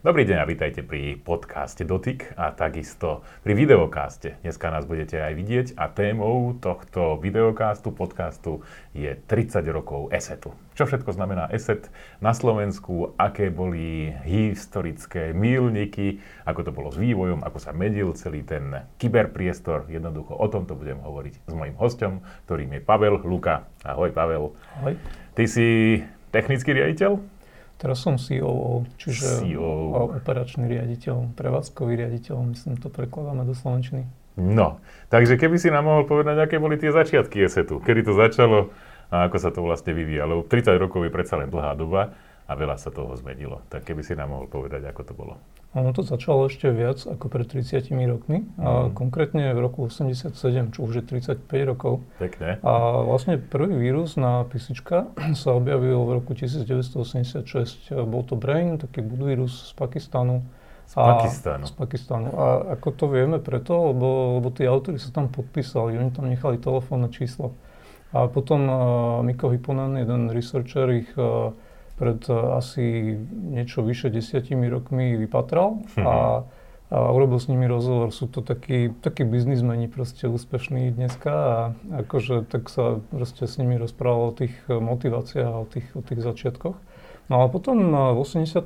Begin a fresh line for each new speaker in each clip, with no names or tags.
Dobrý deň a vítajte pri podcaste Dotyk a takisto pri videokáste. Dneska nás budete aj vidieť a témou tohto videokástu, podcastu je 30 rokov ESETu. Čo všetko znamená ESET na Slovensku, aké boli historické mílniky, ako to bolo s vývojom, ako sa medil celý ten kyberpriestor. Jednoducho o tomto budem hovoriť s mojim hostom, ktorým je Pavel Luka. Ahoj Pavel.
Ahoj.
Ty si technický riaditeľ?
Teraz som COO, čiže COO. operačný riaditeľ, prevádzkový riaditeľ, myslím, to prekladáme do Slovenčiny.
No, takže keby si nám mohol povedať, aké boli tie začiatky ESETu, kedy to začalo a ako sa to vlastne vyvíjalo. 30 rokov je predsa len dlhá doba a veľa sa toho zmenilo. Tak keby si nám mohol povedať, ako to bolo.
Ono to začalo ešte viac ako pred 30 rokmi. Mm. A mhm. konkrétne v roku 87, čo už je 35 rokov.
Pekne.
A vlastne prvý vírus na písička sa objavil v roku 1986. Bol to Brain, taký vírus z Pakistanu.
Z Pakistanu.
Z Pakistanu. A ako to vieme preto, lebo, lebo tí autori sa tam podpísali, oni tam nechali telefónne číslo. A potom uh, Miko Hipponen, jeden researcher, ich uh, pred eh, asi niečo vyše desiatimi rokmi vypatral mm-hmm. a, a urobil s nimi rozhovor. Sú to takí, takí biznismeni proste úspešní dneska a akože tak sa proste s nimi rozprával o tých eh, motiváciách a o tých, o tých začiatkoch. No a potom eh, v 87.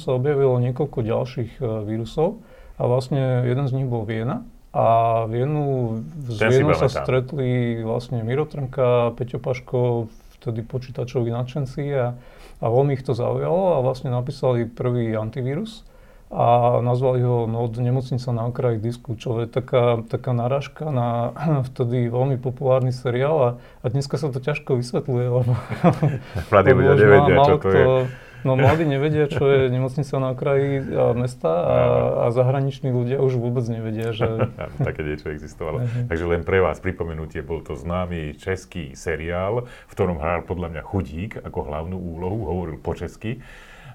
sa objavilo niekoľko ďalších vírusov a vlastne jeden z nich bol Viena. A Vienu, z Vienu sa stretli vlastne Miro Trnka, Peťo Paško, vtedy počítačoví nadšenci a a veľmi ich to zaujalo a vlastne napísali prvý antivírus a nazvali ho Nod nemocnica na okraji disku, čo je taká, taká narážka na vtedy veľmi populárny seriál a, a dneska sa to ťažko vysvetľuje, lebo...
Mladí ľudia nevedia, čo to je.
No mladí nevedia, čo je nemocnica na okraji mesta a, a zahraniční ľudia už vôbec nevedia, že...
Také niečo existovalo. Takže len pre vás pripomenutie, bol to známy český seriál, v ktorom hral podľa mňa Chudík ako hlavnú úlohu, hovoril po česky.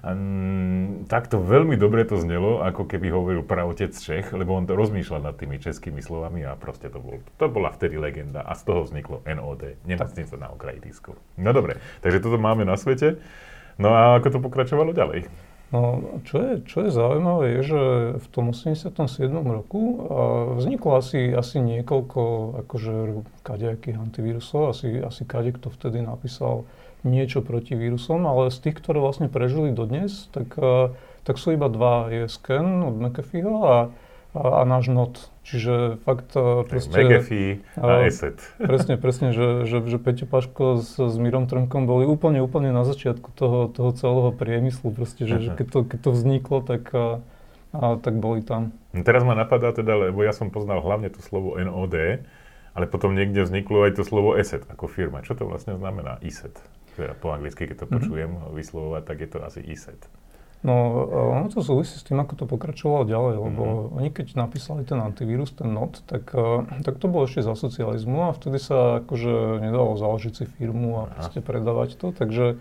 Um, takto veľmi dobre to znelo, ako keby hovoril praotec Čech, lebo on to rozmýšľal nad tými českými slovami a proste to, bol, to bola vtedy legenda a z toho vzniklo NOD, nemocnica na okraji disku. No dobre, takže toto máme na svete. No a ako to pokračovalo ďalej?
No, čo je, čo je zaujímavé, je, že v tom 87. roku vzniklo asi, asi niekoľko akože kadejakých antivírusov, asi, asi kade, kto vtedy napísal niečo proti vírusom, ale z tých, ktoré vlastne prežili dodnes, tak, tak sú iba dva. Je Scan od McAfeeho a, a, náš NOT, Čiže fakt
e, proste... McAfee a ESET.
Presne, presne, že, že, že Peťo Paško s, s Mírom Trnkom boli úplne, úplne na začiatku toho, toho celého priemyslu. Proste, že, že keď, to, keď to vzniklo, tak, a, a, tak boli tam.
Teraz ma napadá teda, lebo ja som poznal hlavne to slovo NOD, ale potom niekde vzniklo aj to slovo ESET ako firma. Čo to vlastne znamená ESET? Po anglicky, keď to mm-hmm. počujem vyslovovať, tak je to asi ESET.
No, ono to súvisí s tým, ako to pokračovalo ďalej, lebo mm-hmm. oni keď napísali ten antivírus, ten NOT, tak, e, tak to bolo ešte za socializmu a vtedy sa akože nedalo založiť si firmu a Aha. proste predávať to, takže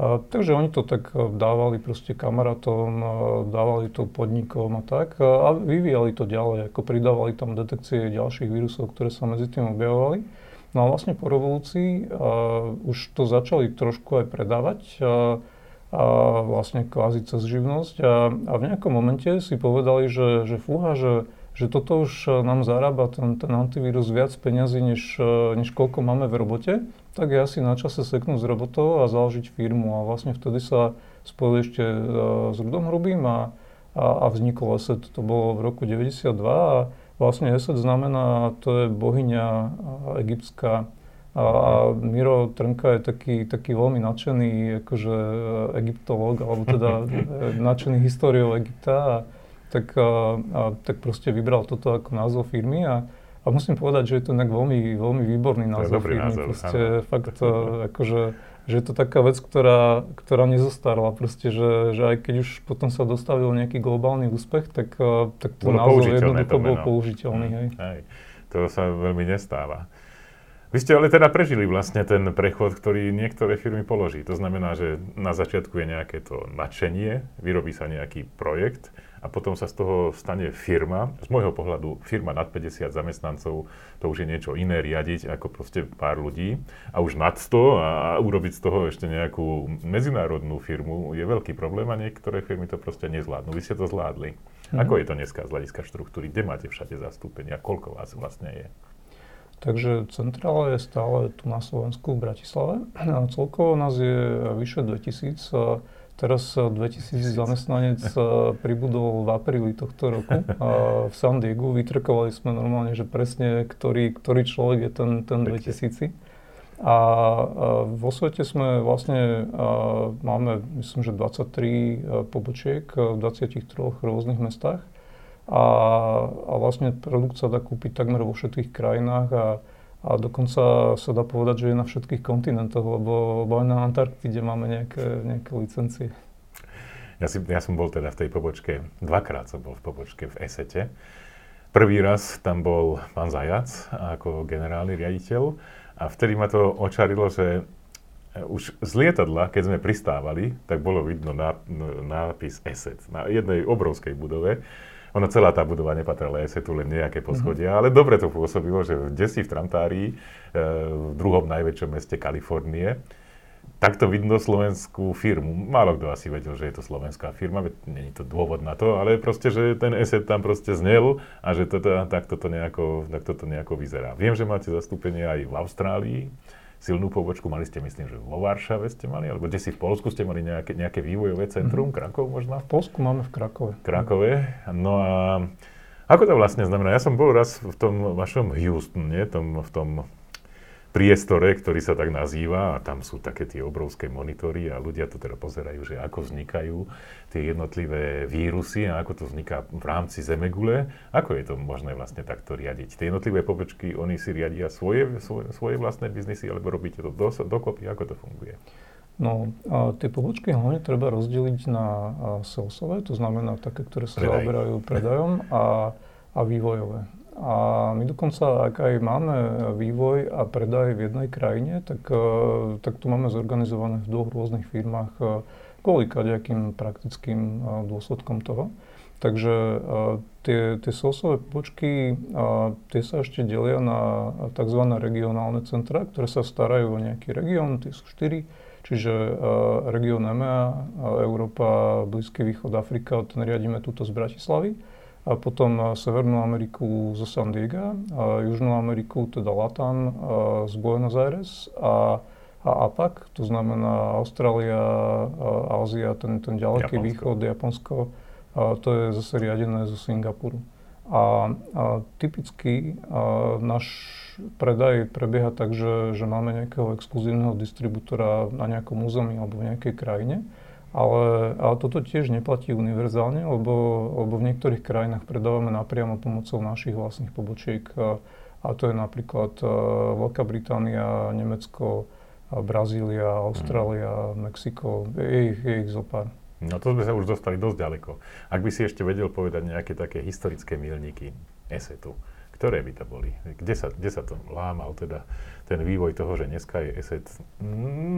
a, takže oni to tak e, dávali proste kamarátom, a dávali to podnikom a tak a, a vyvíjali to ďalej, ako pridávali tam detekcie ďalších vírusov, ktoré sa medzi tým objavovali. No a vlastne po revolúcii a, už to začali trošku aj predávať. A, a vlastne kvázi cez živnosť. A, a v nejakom momente si povedali, že, že fúha, že, že toto už nám zarába ten, ten antivírus viac peňazí, než, než koľko máme v robote, tak je asi na čase seknúť z robotov a založiť firmu. A vlastne vtedy sa spojili ešte e, s Rudom Hrubým a, a, a vznikol ESET, to bolo v roku 92 a vlastne ESET znamená, to je bohyňa egyptská a, a Miro Trnka je taký, taký veľmi nadšený akože egyptológ, alebo teda nadšený históriou Egypta. A, tak, a, a, tak proste vybral toto ako názov firmy a, a musím povedať, že je to nejak veľmi, veľmi výborný názov firmy.
Názov,
proste áno. fakt, akože, že je to taká vec, ktorá, ktorá nezostarla. Proste, že, že aj keď už potom sa dostavil nejaký globálny úspech, tak, tak ten názov jednoducho bol použiteľný. Hej.
Hej. To sa veľmi nestáva. Vy ste ale teda prežili vlastne ten prechod, ktorý niektoré firmy položí. To znamená, že na začiatku je nejaké to nadšenie, vyrobí sa nejaký projekt a potom sa z toho stane firma. Z môjho pohľadu firma nad 50 zamestnancov, to už je niečo iné riadiť ako proste pár ľudí. A už nad 100 a, a urobiť z toho ešte nejakú medzinárodnú firmu je veľký problém a niektoré firmy to proste nezvládnu. Vy ste to zvládli. Mm-hmm. Ako je to dneska z hľadiska štruktúry? Kde máte všade zastúpenia? Koľko vás vlastne je?
Takže centrála je stále tu na Slovensku v Bratislave. A celkovo nás je vyše 2000 Teraz 2000 eh, zamestnanec pribudol v apríli tohto roku v San Diego. Vytrkovali sme normálne, že presne ktorý, ktorý človek je ten, ten 2000. A, vo svete sme vlastne, máme myslím, že 23 pobočiek v 23 rôznych mestách. A, a vlastne produkt sa dá kúpiť takmer vo všetkých krajinách a a dokonca sa dá povedať, že je na všetkých kontinentoch, lebo, lebo aj na Antarktide máme nejaké, nejaké licencie.
Ja, si, ja som bol teda v tej pobočke, dvakrát som bol v pobočke v Esete. Prvý raz tam bol pán Zajac ako generálny riaditeľ a vtedy ma to očarilo, že už z lietadla, keď sme pristávali, tak bolo vidno nápis ESET na jednej obrovskej budove ona celá tá budova nepatrala je tu len nejaké poschodia, mm-hmm. ale dobre to pôsobilo, že kde si v Trantárii, e, v druhom najväčšom meste Kalifornie, takto vidno slovenskú firmu. Málo kto asi vedel, že je to slovenská firma, veď není to dôvod na to, ale proste, že ten ESET tam proste znel a že toto, takto, to nejako, takto to nejako vyzerá. Viem, že máte zastúpenie aj v Austrálii, silnú pobočku mali ste, myslím, že vo Varšave ste mali, alebo kde si v Polsku ste mali nejaké, nejaké vývojové centrum, mm-hmm. Krakov možno?
V Polsku máme v Krakove.
Krakove. No a ako to vlastne znamená? Ja som bol raz v tom vašom Houstone, tom, v tom priestore, ktorý sa tak nazýva a tam sú také tie obrovské monitory a ľudia to teda pozerajú, že ako vznikajú tie jednotlivé vírusy a ako to vzniká v rámci Zemegule. Ako je to možné vlastne takto riadiť? Tie jednotlivé pobočky, oni si riadia svoje, svoje, svoje vlastné biznisy alebo robíte to do, dokopy? Ako to funguje?
No, a tie pobočky hlavne treba rozdeliť na salesové, to znamená také, ktoré sa zaoberajú predajom a, a vývojové. A my dokonca, ak aj máme vývoj a predaj v jednej krajine, tak, e, tak to máme zorganizované v dvoch rôznych firmách e, kvôli kadejakým praktickým e, dôsledkom toho. Takže tie, tie sosové pobočky, tie sa ešte delia na tzv. regionálne centra, ktoré sa starajú o nejaký región, tie sú štyri, čiže región EMEA, Európa, Blízky východ, Afrika, ten riadíme túto z Bratislavy a potom eh, Severnú Ameriku zo San Diego, a Južnú Ameriku, teda Latam eh, z Buenos Aires a, a APAC, to znamená Austrália, eh, Ázia, ten, ten ďaleký Japonsko. východ, Japonsko, a to je zase riadené zo Singapuru. A, a typicky a náš predaj prebieha tak, že, že máme nejakého exkluzívneho distribútora na nejakom území alebo v nejakej krajine ale, ale toto tiež neplatí univerzálne, lebo, lebo v niektorých krajinách predávame napriamo pomocou našich vlastných pobočiek. A, a to je napríklad Veľká Británia, Nemecko, Brazília, Austrália, mm. Mexiko. Je ich, je ich zopár.
No to sme sa už dostali dosť ďaleko. Ak by si ešte vedel povedať nejaké také historické milníky ESETu, ktoré by to boli? Kde sa, kde sa to lámal teda ten vývoj toho, že dneska je ESET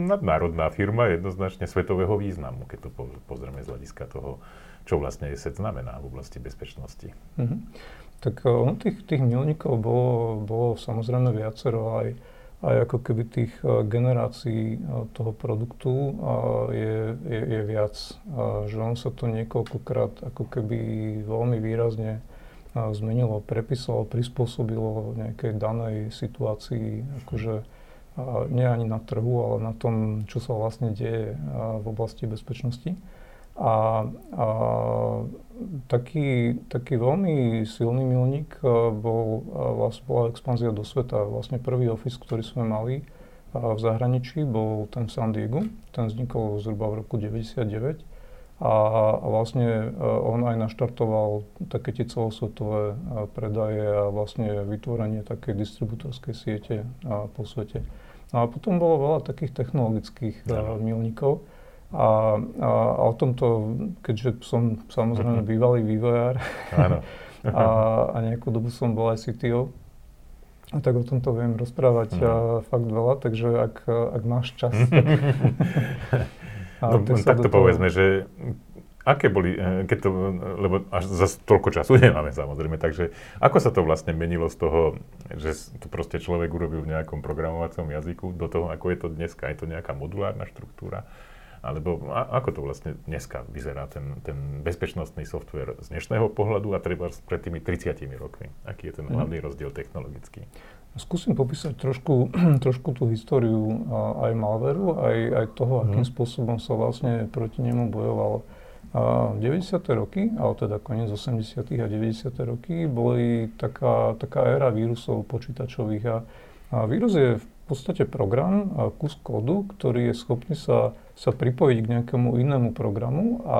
nadnárodná firma jednoznačne svetového významu, keď to pozrieme z hľadiska toho, čo vlastne ESET znamená v oblasti bezpečnosti. Mm-hmm.
Tak on tých, tých milníkov bolo, bolo samozrejme viacero aj, aj ako keby tých generácií toho produktu je, je, je viac. Že on sa to niekoľkokrát ako keby veľmi výrazne zmenilo, prepísalo, prispôsobilo nejakej danej situácii, akože nie ani na trhu, ale na tom, čo sa vlastne deje v oblasti bezpečnosti. A, a taký, taký veľmi silný milník bol, vlastne bola expanzia do sveta. Vlastne prvý office, ktorý sme mali v zahraničí, bol ten v San Diego. Ten vznikol zhruba v roku 99 a, vlastne e, on aj naštartoval také tie celosvetové e, predaje a vlastne vytvorenie takej distribútorskej siete po svete. No a potom bolo veľa takých technologických no. milníkov. A, a, a o tomto, keďže som samozrejme uh-huh. bývalý vývojár a, a nejakú dobu som bol aj CTO, a tak o tomto viem rozprávať a fakt veľa, takže ak, ak máš čas,
No, tak to toho... povedzme, že Aké boli, eh, keď to, lebo až za toľko času nemáme samozrejme, takže ako sa to vlastne menilo z toho, že to proste človek urobil v nejakom programovacom jazyku, do toho, ako je to dneska? Je to nejaká modulárna štruktúra? Alebo a, ako to vlastne dneska vyzerá ten, ten bezpečnostný software z dnešného pohľadu a treba pred tými 30 rokmi? Aký je ten mhm. hlavný rozdiel technologický?
Skúsim popísať trošku, trošku tú históriu aj malveru, aj, aj toho, akým mm. spôsobom sa vlastne proti nemu bojovalo. A 90. roky, ale teda koniec 80. a 90. roky, boli taká, taká éra vírusov počítačových. A, a vírus je v podstate program, a kus kódu, ktorý je schopný sa, sa pripojiť k nejakému inému programu a,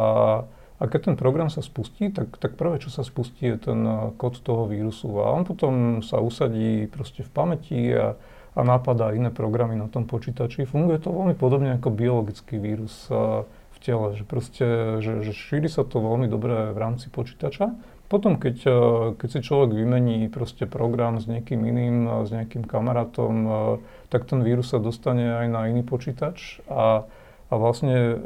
a keď ten program sa spustí, tak, tak prvé, čo sa spustí, je ten kód toho vírusu. A on potom sa usadí proste v pamäti a, a napadá iné programy na tom počítači. Funguje to veľmi podobne ako biologický vírus. A, tele, že proste, že, že šíri sa to veľmi dobre v rámci počítača. Potom, keď, e, keď si človek vymení proste program s niekým iným, s nejakým kamarátom, tak ten vírus sa dostane aj na iný počítač a, a vlastne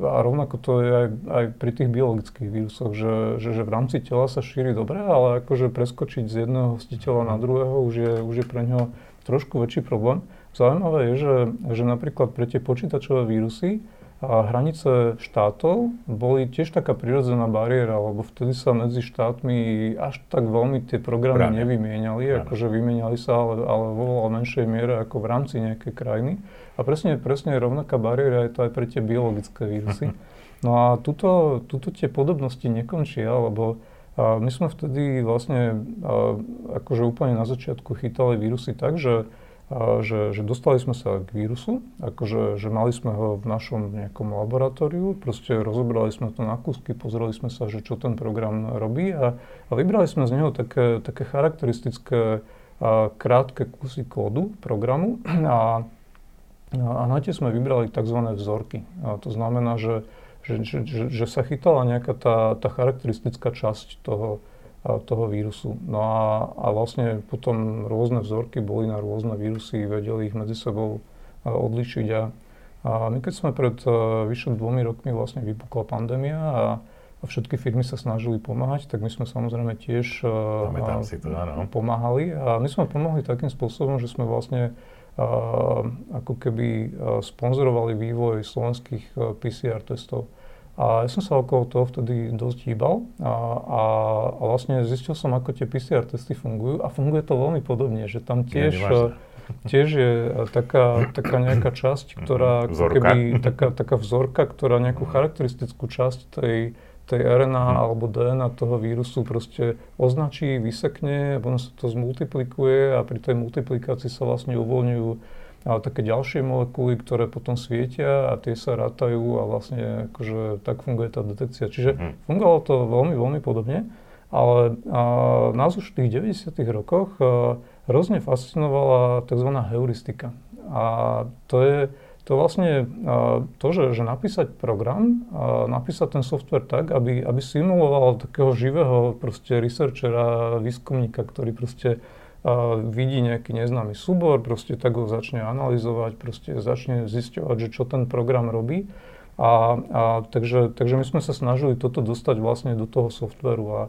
a rovnako to je aj, aj pri tých biologických vírusoch, že, že, že v rámci tela sa šíri dobre, ale akože preskočiť z jedného hostiteľa na druhého už je, už je pre neho trošku väčší problém. Zaujímavé je, že, že napríklad pre tie počítačové vírusy a hranice štátov boli tiež taká prirodzená bariéra, lebo vtedy sa medzi štátmi až tak veľmi tie programy Práne. nevymieniali, Práne. akože vymieniali sa, ale, ale vo veľa menšej miere ako v rámci nejakej krajiny. A presne, presne rovnaká bariéra je to aj pre tie biologické vírusy. No a tuto, tuto tie podobnosti nekončia, lebo my sme vtedy vlastne akože úplne na začiatku chytali vírusy tak, že že, že dostali sme sa k vírusu, akože že mali sme ho v našom nejakom laboratóriu, proste rozobrali sme to na kúsky, pozreli sme sa, že čo ten program robí a, a vybrali sme z neho také, také charakteristické a krátke kusy kódu programu a, a na tie sme vybrali tzv. vzorky. A to znamená, že, že, že, že sa chytala nejaká tá, tá charakteristická časť toho, toho vírusu. No a, a vlastne potom rôzne vzorky boli na rôzne vírusy, vedeli ich medzi sebou odlišiť. A, a my keď sme pred uh, vyše dvomi rokmi vlastne vypukla pandémia a, a všetky firmy sa snažili pomáhať, tak my sme samozrejme tiež uh,
si to, áno.
pomáhali. A my sme pomohli takým spôsobom, že sme vlastne uh, ako keby sponzorovali vývoj slovenských PCR testov. A ja som sa okolo toho vtedy dosť hýbal a, a, a vlastne zistil som, ako tie PCR testy fungujú a funguje to veľmi podobne, že tam tiež, tiež je taká, taká nejaká časť, ktorá,
vzorka.
keby, taká, taká vzorka, ktorá nejakú charakteristickú časť tej, tej RNA hmm. alebo DNA toho vírusu proste označí, vysekne, potom sa to zmultiplikuje a pri tej multiplikácii sa vlastne uvoľňujú ale také ďalšie molekuly, ktoré potom svietia a tie sa rátajú a vlastne akože tak funguje tá detekcia. Čiže mm. fungovalo to veľmi, veľmi podobne, ale a, nás už v tých 90. rokoch a, hrozne fascinovala tzv. heuristika. A to je to vlastne a, to, že, že napísať program, a napísať ten software tak, aby, aby simuloval takého živého proste researchera, výskumníka, ktorý proste vidí nejaký neznámy súbor, proste tak ho začne analyzovať, proste začne zisťovať, že čo ten program robí. A, a takže, takže my sme sa snažili toto dostať vlastne do toho softveru a,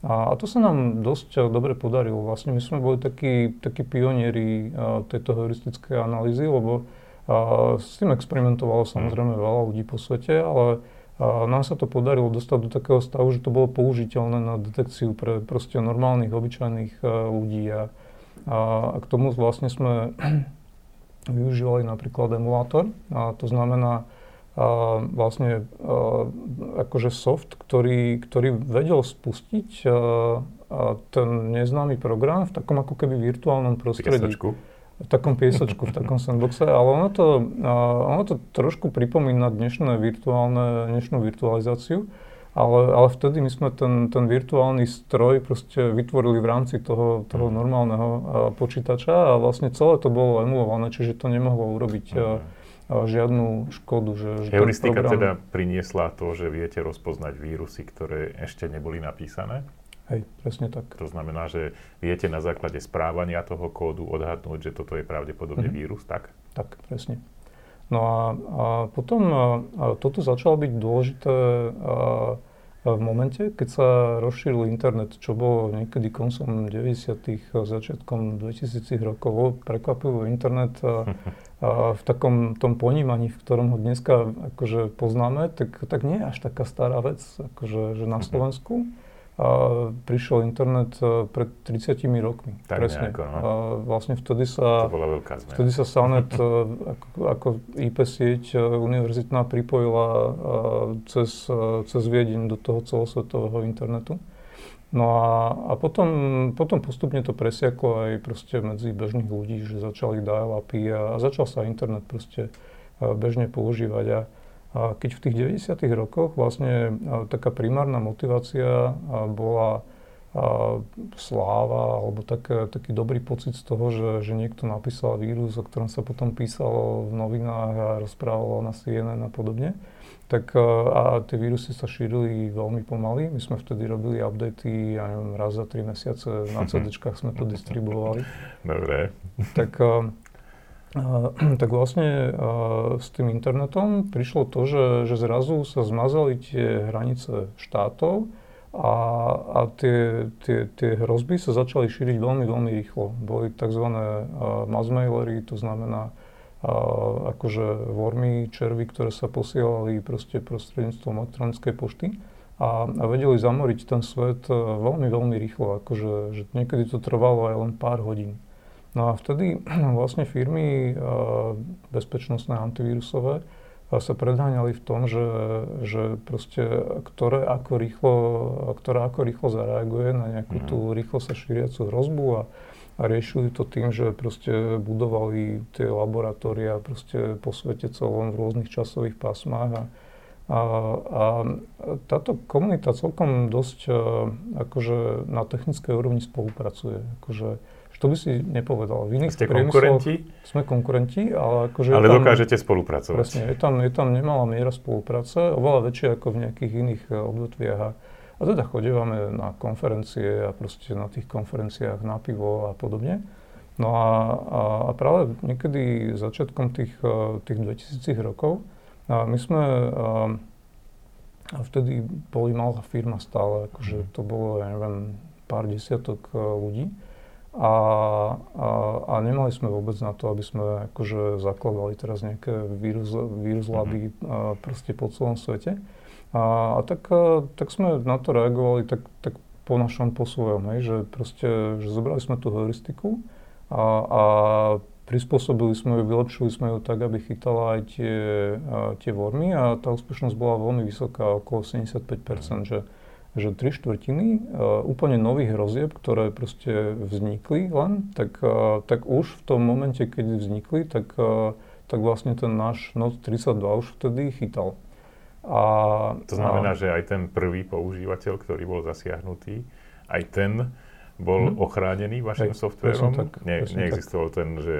a, a to sa nám dosť dobre podarilo. Vlastne my sme boli takí, takí pionieri a, tejto heuristickej analýzy, lebo a, s tým experimentovalo samozrejme veľa ľudí po svete, ale a nám sa to podarilo dostať do takého stavu, že to bolo použiteľné na detekciu pre proste normálnych, obyčajných e, ľudí. A, a k tomu vlastne sme využívali napríklad emulátor. A to znamená a vlastne a, akože soft, ktorý, ktorý vedel spustiť a, a ten neznámy program v takom ako keby virtuálnom prostredí.
Piesočku
v takom piesočku, v takom sandboxe, ale ono to, ono to trošku pripomína dnešné virtuálne, dnešnú virtualizáciu, ale, ale vtedy my sme ten, ten virtuálny stroj proste vytvorili v rámci toho, toho mhm. normálneho počítača a vlastne celé to bolo emulované, čiže to nemohlo urobiť mm. žiadnu škodu. Že,
že Heuristika program... teda priniesla to, že viete rozpoznať vírusy, ktoré ešte neboli napísané?
Hej, presne tak.
To znamená, že viete na základe správania toho kódu odhadnúť, že toto je pravdepodobne mm-hmm. vírus, tak?
Tak, presne. No a, a potom a, a toto začalo byť dôležité a, v momente, keď sa rozšíril internet, čo bolo niekedy koncom 90. začiatkom 2000 rokov, prekvapivo internet a, a v takom tom ponímaní, v ktorom ho dneska akože poznáme, tak, tak nie je až taká stará vec, akože, že na mhm. Slovensku. A prišiel internet e, pred 30 rokmi.
Tak presne. Nejako, no.
A vlastne vtedy sa,
to bola veľká zmena.
vtedy sa Salnet e, ako, ako IP sieť e, univerzitná pripojila cez, cez Viedeň do toho celosvetového internetu. No a, a potom, potom postupne to presiaklo aj proste medzi bežných ľudí, že začali dial-upy a, a začal sa internet proste bežne používať. A, a keď v tých 90. rokoch vlastne taká primárna motivácia bola sláva alebo tak, taký dobrý pocit z toho, že, že niekto napísal vírus, o ktorom sa potom písalo v novinách a rozprávalo na CNN a podobne, tak a tie vírusy sa šírili veľmi pomaly. My sme vtedy robili updaty, ja neviem, raz za tri mesiace na CD sme to distribuovali.
Dobre.
Tak tak vlastne s tým internetom prišlo to, že, že zrazu sa zmazali tie hranice štátov a, a tie, tie, tie hrozby sa začali šíriť veľmi, veľmi rýchlo. Boli tzv. massmailery, to znamená akože wormy, červy, ktoré sa posielali proste prostredníctvom elektronickej pošty a, a vedeli zamoriť ten svet veľmi, veľmi rýchlo. Akože, že niekedy to trvalo aj len pár hodín. No a vtedy vlastne firmy bezpečnostné antivírusové sa predháňali v tom, že, že proste, ktoré ako rýchlo, ktorá ako rýchlo zareaguje na nejakú tú mhm. rýchlo sa šíriacu hrozbu a, a riešili to tým, že proste budovali tie laboratória proste po svete celom v rôznych časových pásmach a, a, a táto komunita celkom dosť akože na technickej úrovni spolupracuje. Akože, to by si nepovedal.
V iných Ste konkurenti?
Sme konkurenti, ale akože...
Ale tam, dokážete spolupracovať.
Presne, je tam, je tam nemalá miera spolupráce, oveľa väčšia ako v nejakých iných eh, odvetviach. A, a teda chodívame na konferencie a proste na tých konferenciách na pivo a podobne. No a, a, a práve niekedy začiatkom tých, eh, tých 2000 rokov a my sme a vtedy boli malá firma stále, akože mhm. to bolo, ja neviem, pár desiatok ľudí. A, a, a nemali sme vôbec na to, aby sme akože zakladali teraz nejaké vírus, vírus laby mm-hmm. proste po celom svete. A, a tak, a, tak sme na to reagovali tak, tak po našom, po svojom, hej, že proste, že zobrali sme tú heuristiku a, a prispôsobili sme ju, vylepšili sme ju tak, aby chytala aj tie, tie vormy a tá úspešnosť bola veľmi vysoká, okolo 75%, mm-hmm. že že tri štvrtiny uh, úplne nových hrozieb, ktoré proste vznikli len, tak, uh, tak už v tom momente, keď vznikli, tak, uh, tak vlastne ten náš Note 32 už vtedy chytal.
A, to znamená, a, že aj ten prvý používateľ, ktorý bol zasiahnutý, aj ten bol hmm. ochránený vašim Hej, softverom. Tak, ne, neexistoval tak. ten, že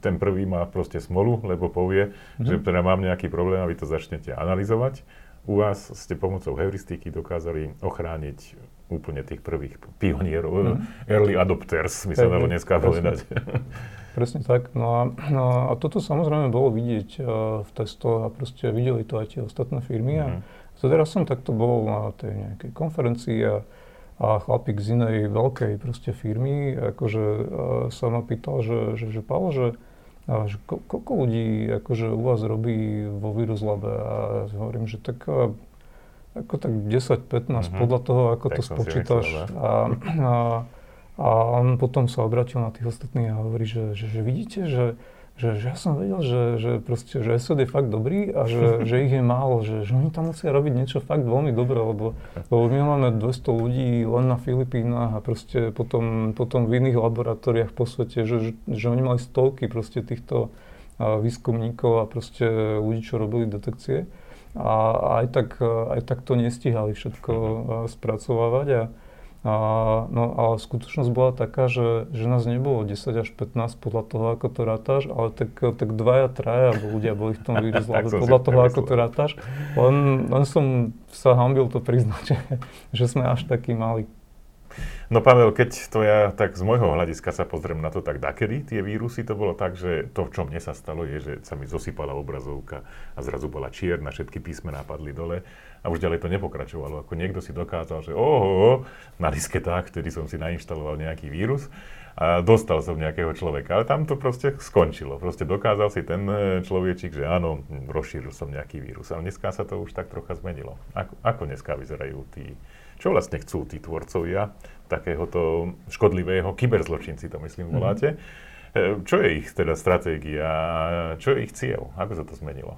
ten prvý má proste smolu, lebo povie, hmm. že teda mám nejaký problém a vy to začnete analyzovať u vás ste pomocou heuristiky dokázali ochrániť úplne tých prvých pionierov, mm. early adopters, by sa dalo dneska povedať.
Presne tak. No a, no a toto samozrejme bolo vidieť uh, v testoch a proste videli to aj tie ostatné firmy. Mm. A to teraz som takto bol na tej nejakej konferencii a, a chlapík z inej veľkej proste firmy akože uh, sa ma pýtal, že, že, že Paolo, že a že ko, koľko ľudí akože u vás robí vo Virus Labe a hovorím, že tak ako tak 10-15 mm-hmm. podľa toho, ako tak to spočítaš. A, a, a on potom sa obratil na tých ostatných a hovorí, že, že, že vidíte, že že, že ja som vedel, že, že, proste, že SOD je fakt dobrý a že, že ich je málo, že, že oni tam musia robiť niečo fakt veľmi dobré, lebo, lebo my máme 200 ľudí len na Filipínach a proste potom, potom v iných laboratóriách po svete, že, že, že oni mali stovky proste týchto výskumníkov a proste ľudí, čo robili detekcie. A aj tak, aj tak to nestihali všetko spracovávať. A, a, no ale skutočnosť bola taká, že, že nás nebolo 10 až 15 podľa toho, ako to rátaš, ale tak, tak dvaja, traja ľudia boli v tom vírus, podľa toho, ako to rátaš. Len, len som sa hambil to priznať, že, že sme až takí mali.
No Pavel, keď to ja tak z môjho hľadiska sa pozriem na to tak dakedy, tie vírusy, to bolo tak, že to, čo mne sa stalo, je, že sa mi zosypala obrazovka a zrazu bola čierna, všetky písmená padli dole a už ďalej to nepokračovalo. Ako niekto si dokázal, že oho, na disketách, vtedy som si nainštaloval nejaký vírus a dostal som nejakého človeka. Ale tam to proste skončilo. Proste dokázal si ten e, človečik, že áno, rozšíril som nejaký vírus. Ale dneska sa to už tak trocha zmenilo. Ako, ako dneska vyzerajú tí čo vlastne chcú tí tvorcovia takéhoto škodlivého, kyberzločinci to myslím voláte. Mm-hmm. Čo je ich teda stratégia, čo je ich cieľ, ako sa to zmenilo?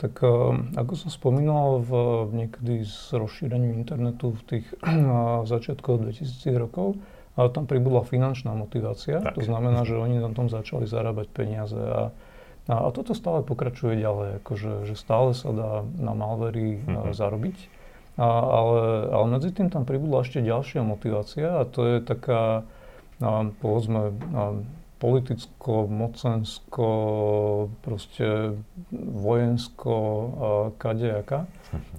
Tak e, ako som spomínal, v, niekedy s rozšírením internetu v tých začiatkoch 2000 rokov, ale tam pribudla finančná motivácia. Tak. To znamená, že oni na tom začali zarábať peniaze a, a, a toto stále pokračuje ďalej, akože, že stále sa dá na malvery mm-hmm. zarobiť. A, ale, ale medzi tým tam pribudla ešte ďalšia motivácia a to je taká, a, povedzme, a, politicko, mocensko, proste vojensko, a kadejaká.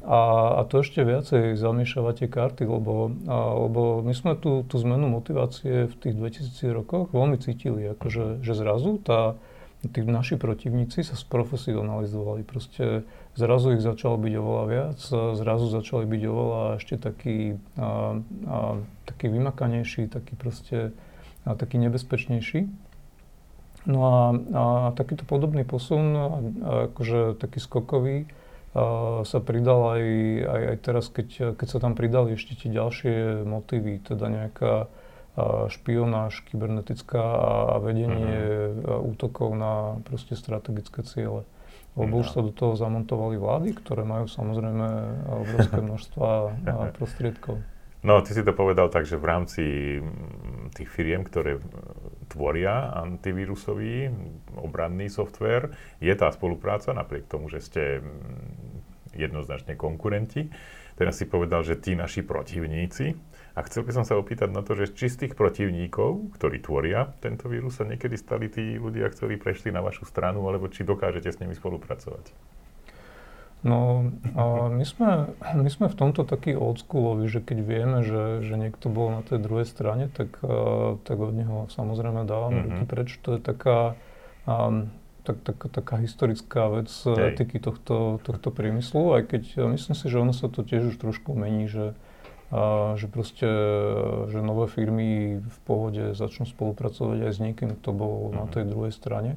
A, a to ešte viacej zamiešava tie karty, lebo, a, lebo my sme tú, tú zmenu motivácie v tých 2000 rokoch veľmi cítili, akože, že zrazu tá, tí naši protivníci sa sprofesionalizovali. Proste zrazu ich začalo byť oveľa viac, zrazu začali byť oveľa ešte taký, a, a, taký vymakanejší, taký proste a, taký nebezpečnejší. No a, a takýto podobný posun, a, a akože taký skokový, a, sa pridal aj, aj, aj teraz, keď, keď sa tam pridali ešte tie ďalšie motívy, teda nejaká špionáž kybernetická a vedenie uh-huh. útokov na proste strategické ciele. Lebo uh-huh. už sa do toho zamontovali vlády, ktoré majú samozrejme obrovské množstva prostriedkov.
No, ty si to povedal tak, že v rámci tých firiem, ktoré tvoria antivírusový obranný software, je tá spolupráca, napriek tomu, že ste jednoznačne konkurenti. Teraz si povedal, že tí naši protivníci, a chcel by som sa opýtať na to, že či z tých protivníkov, ktorí tvoria tento vírus, sa niekedy stali tí ľudia, ktorí prešli na vašu stranu, alebo či dokážete s nimi spolupracovať?
No, a my, sme, my sme v tomto takí oldschooloví, že keď vieme, že, že niekto bol na tej druhej strane, tak, uh, tak od neho samozrejme dávame mm-hmm. ruky preč. To je taká, um, tak, tak, taká historická vec Hej. etiky tohto, tohto priemyslu, aj keď ja myslím si, že ono sa to tiež už trošku mení, že a že proste, že nové firmy v pohode začnú spolupracovať aj s niekým, kto bol mm-hmm. na mhm. tej druhej strane.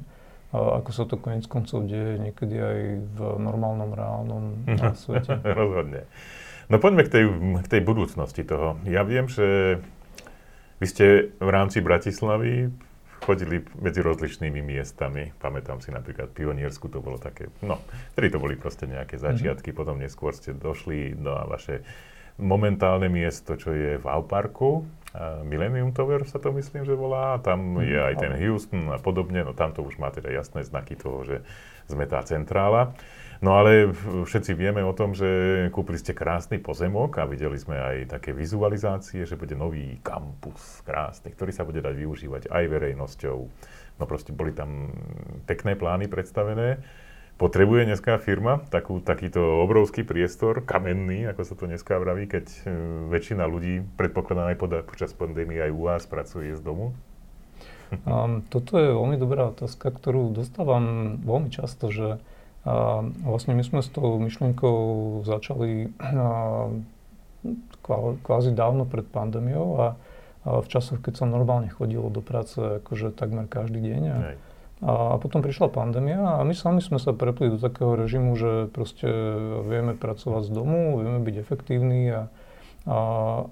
A ako sa to konec koncov deje niekedy aj v normálnom, reálnom mm-hmm. svete.
Rozhodne. No poďme k tej, k tej budúcnosti toho. Ja viem, že vy ste v rámci Bratislavy chodili medzi rozličnými miestami. Pamätám si napríklad Pioniersku, to bolo také, no, vtedy to boli proste nejaké mhm. začiatky, mm-hmm. potom neskôr ste došli no a vaše momentálne miesto, čo je v Auparku. Millennium Tower sa to myslím, že volá. Tam mm, je aj ten Houston a podobne. No tam to už má teda jasné znaky toho, že sme tá centrála. No ale všetci vieme o tom, že kúpili ste krásny pozemok a videli sme aj také vizualizácie, že bude nový kampus krásny, ktorý sa bude dať využívať aj verejnosťou. No proste boli tam pekné plány predstavené. Potrebuje dneska firma takú, takýto obrovský priestor, kamenný, ako sa to dneska vraví, keď e, väčšina ľudí, predpokladám aj poda, počas pandémie aj u vás, pracuje z domu?
Um, toto je veľmi dobrá otázka, ktorú dostávam veľmi často, že uh, vlastne my sme s tou myšlienkou začali uh, kvázi dávno pred pandémiou a, a v časoch, keď sa normálne chodilo do práce akože takmer každý deň. A, a potom prišla pandémia a my sami sme sa prepli do takého režimu, že proste vieme pracovať z domu, vieme byť efektívni, a, a,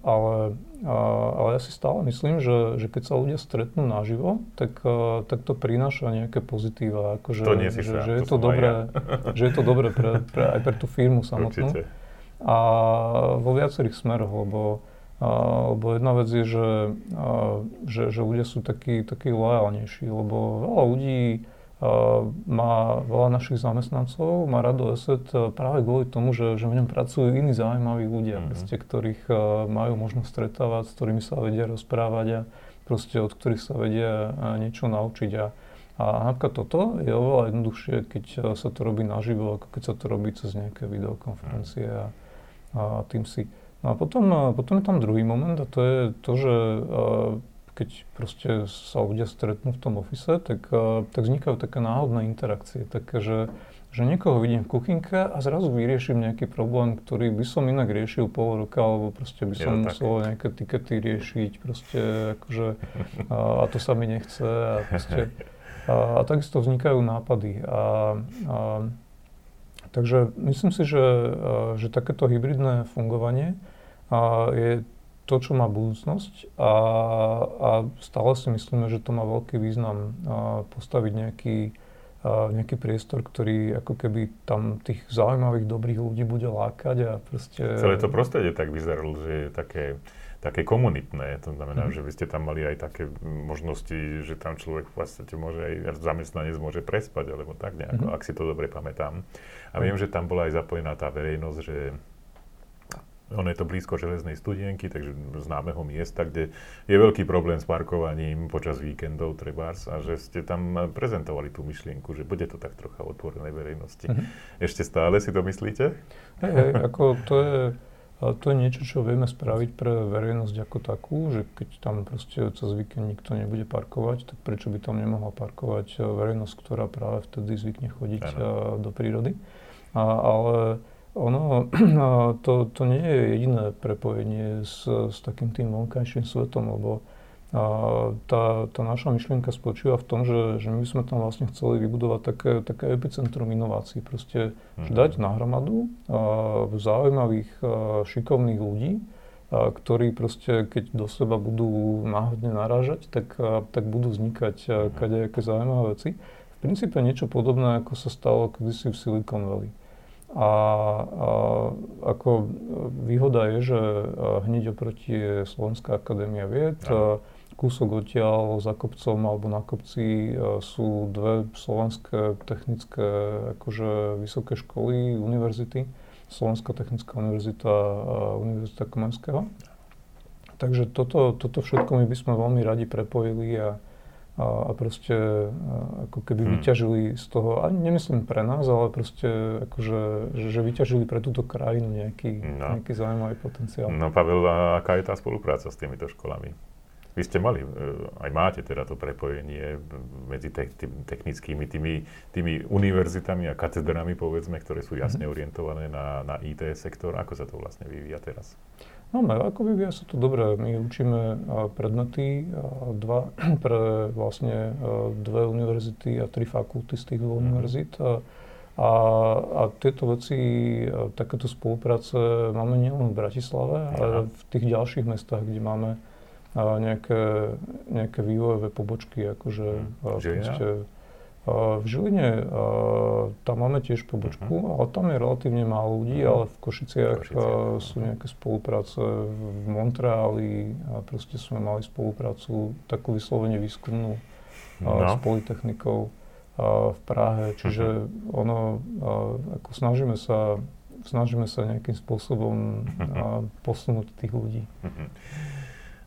ale, a, ale ja si stále myslím, že, že keď sa ľudia stretnú naživo, tak, tak to prináša nejaké pozitíva.
Akože, to nie
si že, že, je to dobré, ja. že je to dobré pre, pre, aj pre tú firmu samotnú. Určite. A vo viacerých smeroch, lebo lebo jedna vec je, že, že, že ľudia sú takí, takí lojálnejší, lebo veľa ľudí má veľa našich zamestnancov, má rado ESET práve kvôli tomu, že, že v ňom pracujú iní zaujímaví ľudia, mm-hmm. proste, ktorých majú možnosť stretávať, s ktorými sa vedia rozprávať a proste od ktorých sa vedia niečo naučiť. A, a napríklad toto je oveľa jednoduchšie, keď sa to robí naživo, ako keď sa to robí cez nejaké videokonferencie a, a tým si No a potom, potom je tam druhý moment a to je to, že keď proste sa ľudia stretnú v tom ofise, tak, tak vznikajú také náhodné interakcie. Takže že, že niekoho vidím v kuchynke a zrazu vyrieším nejaký problém, ktorý by som inak riešil pol roka, alebo proste by som musel nejaké tikety riešiť, proste akože, a, a to sa mi nechce a proste, a, a takisto vznikajú nápady. A, a, takže myslím si, že, že takéto hybridné fungovanie je to, čo má budúcnosť a, a stále si myslíme, že to má veľký význam postaviť nejaký, nejaký priestor, ktorý ako keby tam tých zaujímavých, dobrých ľudí bude lákať a proste...
Celé to prostredie tak vyzeralo, že je také, také komunitné. To znamená, mm-hmm. že vy ste tam mali aj také možnosti, že tam človek v podstate môže aj zamestnanec môže prespať, alebo tak nejako, mm-hmm. ak si to dobre pamätám. A viem, že tam bola aj zapojená tá verejnosť, že ono je to blízko železnej studienky, takže známeho miesta, kde je veľký problém s parkovaním počas víkendov trebárs a že ste tam prezentovali tú myšlienku, že bude to tak trocha otvorenej verejnosti. Mm-hmm. Ešte stále si to myslíte?
Hey, hey, ako to je, to je niečo, čo vieme spraviť pre verejnosť ako takú, že keď tam proste cez víkend nikto nebude parkovať, tak prečo by tam nemohla parkovať verejnosť, ktorá práve vtedy zvykne chodiť ano. do prírody. A, ale ono, to, to nie je jediné prepojenie s, s takým tým vonkajším svetom, lebo a tá, tá naša myšlienka spočíva v tom, že, že my sme tam vlastne chceli vybudovať také, také epicentrum inovácií. Proste mm-hmm. dať nahromadu a, zaujímavých, a, šikovných ľudí, a, ktorí proste, keď do seba budú náhodne narážať, tak, a, tak budú vznikať mm-hmm. kadejaké zaujímavé veci. V princípe niečo podobné, ako sa stalo kedysi v Silicon Valley. A, a ako výhoda je, že hneď oproti je Slovenská akadémia vied. Aha. Kúsok odtiaľ za kopcom alebo na kopci sú dve slovenské technické akože vysoké školy, univerzity. Slovenská technická univerzita a Univerzita Komenského. Takže toto, toto všetko my by sme veľmi radi prepojili a, a, a proste a, ako keby hmm. vyťažili z toho, ani nemyslím pre nás, ale proste akože, že, že vyťažili pre túto krajinu nejaký, no. nejaký zaujímavý potenciál.
No Pavel, a aká je tá spolupráca s týmito školami? Vy ste mali, e, aj máte teda to prepojenie medzi te, technickými tými, tými univerzitami a katedrami, povedzme, ktoré sú jasne mm-hmm. orientované na, na IT sektor. Ako sa to vlastne vyvíja teraz?
Máme, ako vyvíja sa to dobre. My učíme predmety, dva, pre vlastne dve univerzity a tri fakulty z tých dvoch mm-hmm. univerzít. A, a, a tieto veci, takéto spolupráce máme nielen v Bratislave, ale v tých ďalších mestách, kde máme nejaké, nejaké vývojové pobočky, akože
mm.
V Žiline tam máme tiež pobočku, uh-huh. ale tam je relatívne málo ľudí, uh-huh. ale v Košiciach Košice. sú nejaké spolupráce v Montreali a proste sme mali spoluprácu takú vyslovene výskumnú no. s Polytechnikou v Prahe. Čiže uh-huh. ono, ako snažíme sa, snažíme sa nejakým spôsobom uh-huh. posunúť tých ľudí. Uh-huh.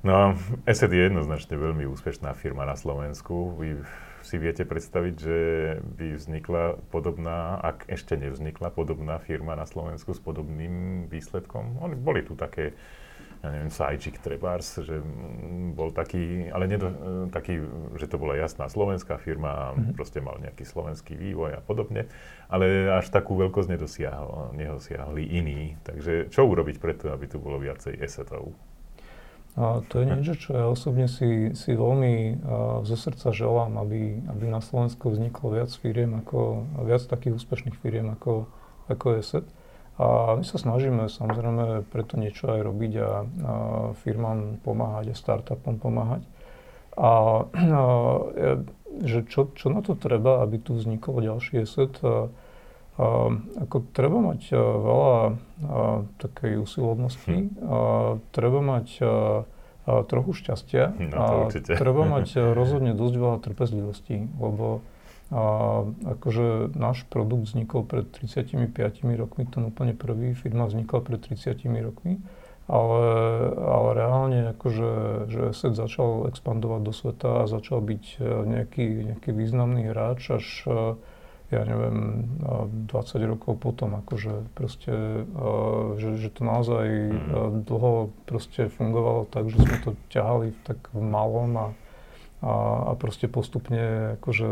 No, ESET je jednoznačne veľmi úspešná firma na Slovensku. Vy si viete predstaviť, že by vznikla podobná, ak ešte nevznikla podobná firma na Slovensku s podobným výsledkom? Oni boli tu také, ja neviem, Sajčik Trebars, že bol taký, ale nedo, taký, že to bola jasná slovenská firma mm-hmm. proste mal nejaký slovenský vývoj a podobne, ale až takú veľkosť nedosiahol, nedosiahli iní. Takže čo urobiť preto, aby tu bolo viacej esetov?
A to je niečo, čo ja osobne si, si veľmi uh, zo srdca želám, aby, aby na Slovensku vzniklo viac firiem, ako, viac takých úspešných firiem ako, ako ESET. A my sa snažíme samozrejme preto niečo aj robiť a, a firmám pomáhať a startupom pomáhať. A, a že čo, čo na to treba, aby tu vznikol ďalší ESET, a, a, ako treba mať a, veľa a, takej usilovnosti, hm. a, treba mať a, trochu šťastia.
No,
a treba mať rozhodne dosť veľa trpezlivosti, lebo a, akože náš produkt vznikol pred 35 rokmi, ten úplne prvý, firma vznikla pred 30 rokmi, ale, ale reálne akože, že SED začal expandovať do sveta a začal byť nejaký, nejaký významný hráč až ja neviem, 20 rokov potom, akože proste, že, že to naozaj mm. dlho proste fungovalo tak, že sme to ťahali tak v malom a, a, a proste postupne akože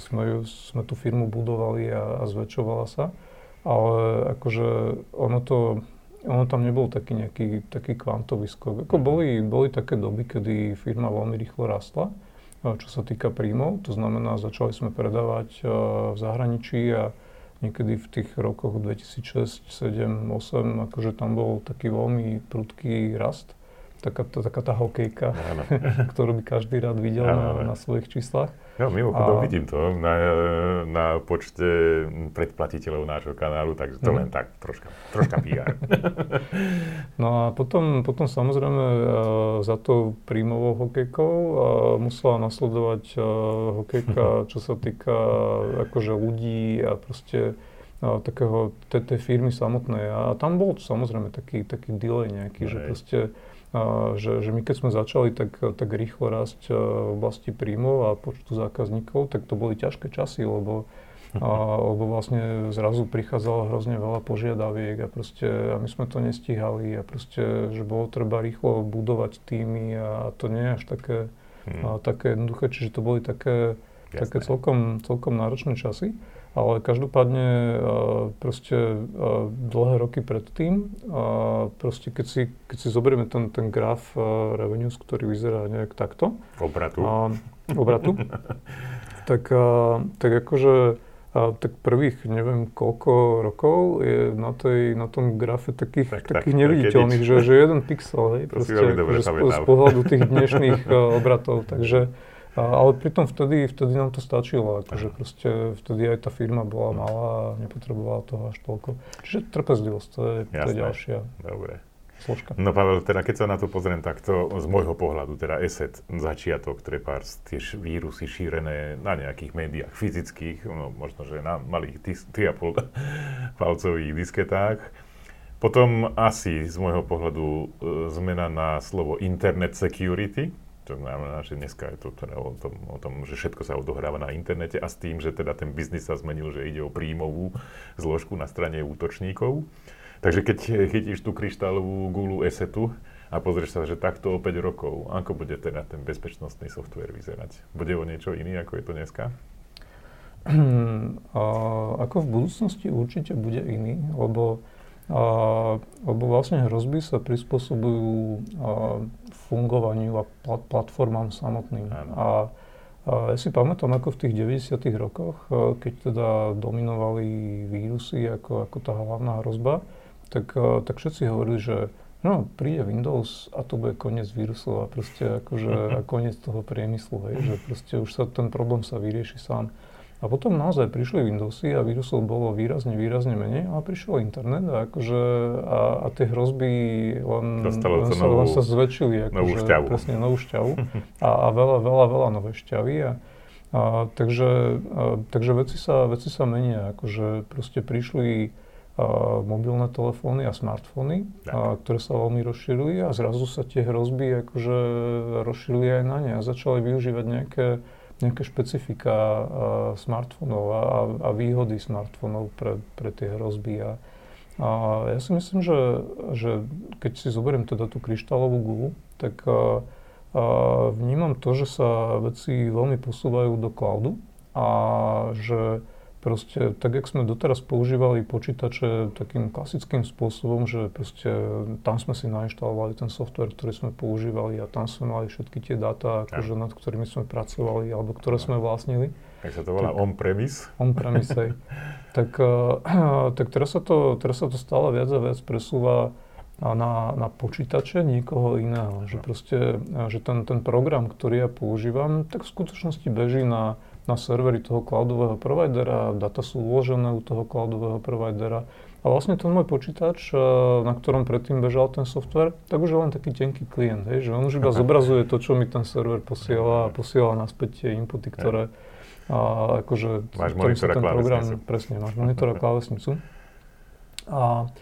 sme, sme tú firmu budovali a, a zväčšovala sa. Ale akože ono to, ono tam nebol taký nejaký taký kvantový skok. Ako boli, boli také doby, kedy firma veľmi rýchlo rastla, čo sa týka príjmov. To znamená, začali sme predávať v zahraničí a niekedy v tých rokoch 2006, 2007, 2008, akože tam bol taký veľmi prudký rast. Taká, taká tá hokejka, ktorú by každý rád videl na, na svojich číslach.
No, mimochodom a... vidím to na, na počte predplatiteľov nášho kanálu, takže to mm. len tak, troška, troška PR.
no a potom, potom samozrejme uh, za to príjmovou hokejkou uh, musela nasledovať uh, hokejka, čo sa týka akože ľudí a proste takého tej firmy samotnej. A tam bol samozrejme taký, taký delay nejaký, že proste že, že my keď sme začali tak, tak rýchlo rásť e, v oblasti príjmov a počtu zákazníkov, tak to boli ťažké časy, lebo, a, lebo vlastne zrazu prichádzalo hrozne veľa požiadaviek a proste a my sme to nestíhali a proste, že bolo treba rýchlo budovať týmy a to nie je až také, hmm. a, také jednoduché, čiže to boli také, také celkom, celkom náročné časy. Ale každopádne proste dlhé roky predtým, proste keď si, keď si zoberieme ten, ten graf revenues, ktorý vyzerá nejak takto.
Obratu.
A, obratu. tak, tak akože a tak prvých neviem koľko rokov je na, tej, na tom grafe takých, tak, takých tak, neviditeľných, že, že jeden pixel, hej, proste, že z, z pohľadu tých dnešných obratov. Takže ale pritom vtedy, vtedy nám to stačilo, akože proste vtedy aj tá firma bola malá a nepotrebovala toho až toľko. Čiže trpezlivosť, to je, to je ďalšia
Dobre.
složka.
No Pavel, teda keď sa na to pozriem takto, z môjho pohľadu, teda ESET, začiatok, trepárs, tiež vírusy šírené na nejakých médiách fyzických, no možno, že na malých 3,5 palcových disketách. Potom asi z môjho pohľadu e, zmena na slovo Internet Security, to znamená, že dneska je to teda o tom, o tom, že všetko sa odohráva na internete a s tým, že teda ten biznis sa zmenil, že ide o príjmovú zložku na strane útočníkov. Takže keď chytíš tú kryštálovú gulu esetu a pozrieš sa, že takto o 5 rokov, ako bude teda ten bezpečnostný software vyzerať? Bude o niečo iný, ako je to dneska?
A ako v budúcnosti určite bude iný, lebo a, lebo vlastne hrozby sa prispôsobujú a, fungovaniu a plat, platformám samotným. A, a ja si pamätám, ako v tých 90. rokoch, keď teda dominovali vírusy ako, ako tá hlavná hrozba, tak, tak všetci hovorili, že no, príde Windows a to bude koniec vírusov a proste akože a koniec toho priemyslu, hej, že proste už sa ten problém sa vyrieši sám. A potom naozaj prišli Windowsy a vírusov bolo výrazne, výrazne menej, ale prišiel internet a, akože, a, a tie hrozby len, len, sa, novú, len sa zväčšili.
Akože, novú šťavu.
Presne, novú šťavu. A, a veľa, veľa, veľa nové šťavy. A, a, takže, a, takže veci sa, veci sa menia. Akože proste prišli a, mobilné telefóny a smartfóny, a, ktoré sa veľmi rozšírili a zrazu sa tie hrozby akože rozšírili aj na ne a začali využívať nejaké nejaké špecifika smartfónov a, a výhody smartfónov pre, pre tie hrozby. A, a ja si myslím, že, že keď si zoberiem teda tú kryštálovú gulu, tak uh, uh, vnímam to, že sa veci veľmi posúvajú do cloudu a že proste, tak jak sme doteraz používali počítače takým klasickým spôsobom, že proste tam sme si nainštalovali ten software, ktorý sme používali a tam sme mali všetky tie dáta, akože, nad ktorými sme pracovali alebo ktoré sme vlastnili.
Tak sa to volá on-premise.
On-premise, tak, uh, tak teraz, sa to, teraz sa to stále viac a viac presúva na, na počítače niekoho iného. Že proste, že ten, ten program, ktorý ja používam, tak v skutočnosti beží na, na servery toho cloudového providera, data sú uložené u toho cloudového providera. A vlastne ten môj počítač, eh, na ktorom predtým bežal ten software, tak už je len taký tenký klient, hej, že on už iba zobrazuje to, čo mi ten server posiela a posiela naspäť tie inputy, ktoré a akože...
Máš monitor a ten program,
Presne, máš monitor a klávesnicu. A,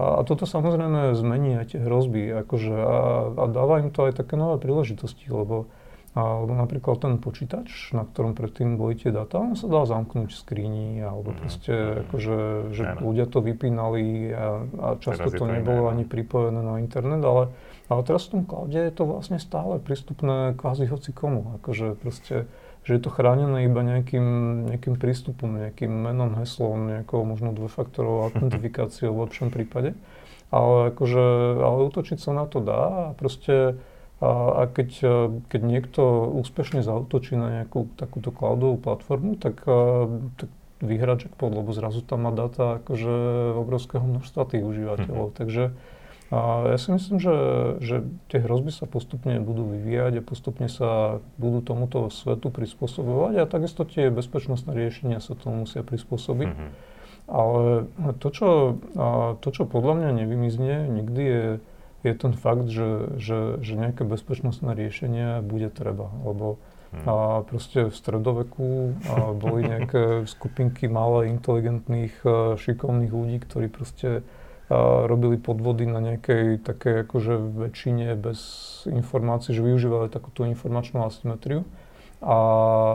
a, a toto samozrejme zmení aj tie hrozby, akože a, a dáva im to aj také nové príležitosti, lebo alebo napríklad ten počítač, na ktorom predtým boli tie dáta, on sa dal zamknúť v skríni, alebo mm-hmm. proste akože, že ano. ľudia to vypínali a, a často to, to nebolo iné, ani pripojené na internet, ale, ale teraz v tom cloude je to vlastne stále prístupné kvázi hoci komu. Akože proste, že je to chránené iba nejakým, nejakým prístupom, nejakým menom, heslom, nejakou možno dvojfaktorovou autentifikáciou v lepšom prípade. Ale akože, ale útočiť sa na to dá a proste a, a keď, e, keď niekto úspešne zautočí na nejakú takúto cloudovú platformu, tak, e, tak vyhrá jackpot, lebo zrazu tam má data akože obrovského množstva tých užívateľov. Mm-hmm. Takže a ja si myslím, že, že tie hrozby sa postupne budú vyvíjať a postupne sa budú tomuto svetu prispôsobovať a takisto tie bezpečnostné riešenia sa tomu musia prispôsobiť. Mm-hmm. Ale to čo, to, čo podľa mňa nevymizne nikdy, je je ten fakt, že, že, že nejaké bezpečnostné riešenia bude treba, lebo hmm. a proste v stredoveku a boli nejaké skupinky malé, inteligentných, šikovných ľudí, ktorí proste a robili podvody na nejakej také akože väčšine bez informácií, že využívali takúto informačnú asymetriu. A,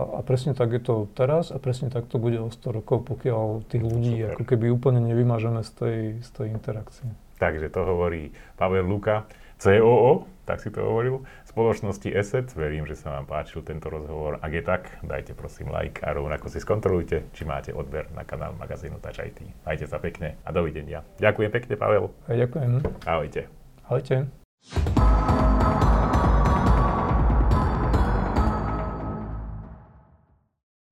a presne tak je to teraz a presne tak to bude o 100 rokov, pokiaľ tých ľudí Super. ako keby úplne nevymažeme z tej, z tej interakcie.
Takže to hovorí Pavel Luka, COO, tak si to hovoril, spoločnosti ESET. Verím, že sa vám páčil tento rozhovor. Ak je tak, dajte prosím like a rovnako si skontrolujte, či máte odber na kanál magazínu Touch IT. Majte sa pekne a dovidenia. Ďakujem pekne, Pavel.
Ďakujem.
Ahojte.
Ahojte.